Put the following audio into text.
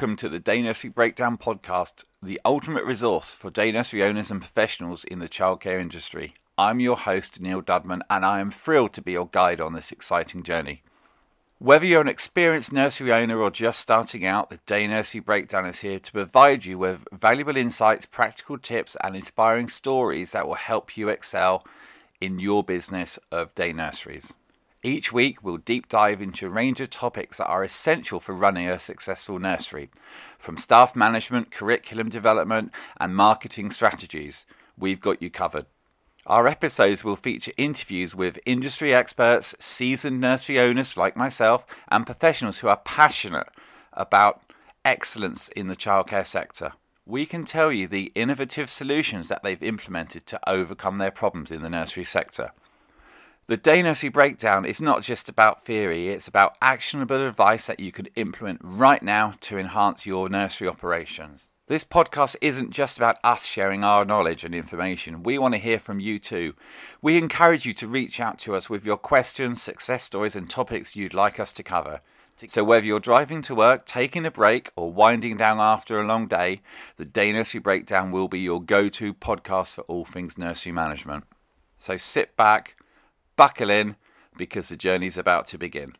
welcome to the Day Nursery Breakdown podcast, the ultimate resource for day nursery owners and professionals in the childcare industry. I'm your host, Neil Dudman, and I am thrilled to be your guide on this exciting journey. Whether you're an experienced nursery owner or just starting out, the Day Nursery Breakdown is here to provide you with valuable insights, practical tips, and inspiring stories that will help you excel in your business of day nurseries. Each week, we'll deep dive into a range of topics that are essential for running a successful nursery. From staff management, curriculum development, and marketing strategies, we've got you covered. Our episodes will feature interviews with industry experts, seasoned nursery owners like myself, and professionals who are passionate about excellence in the childcare sector. We can tell you the innovative solutions that they've implemented to overcome their problems in the nursery sector. The Day Nursery Breakdown is not just about theory, it's about actionable advice that you can implement right now to enhance your nursery operations. This podcast isn't just about us sharing our knowledge and information. We want to hear from you too. We encourage you to reach out to us with your questions, success stories, and topics you'd like us to cover. So, whether you're driving to work, taking a break, or winding down after a long day, the Day Nursery Breakdown will be your go to podcast for all things nursery management. So, sit back buckle in because the journey's about to begin.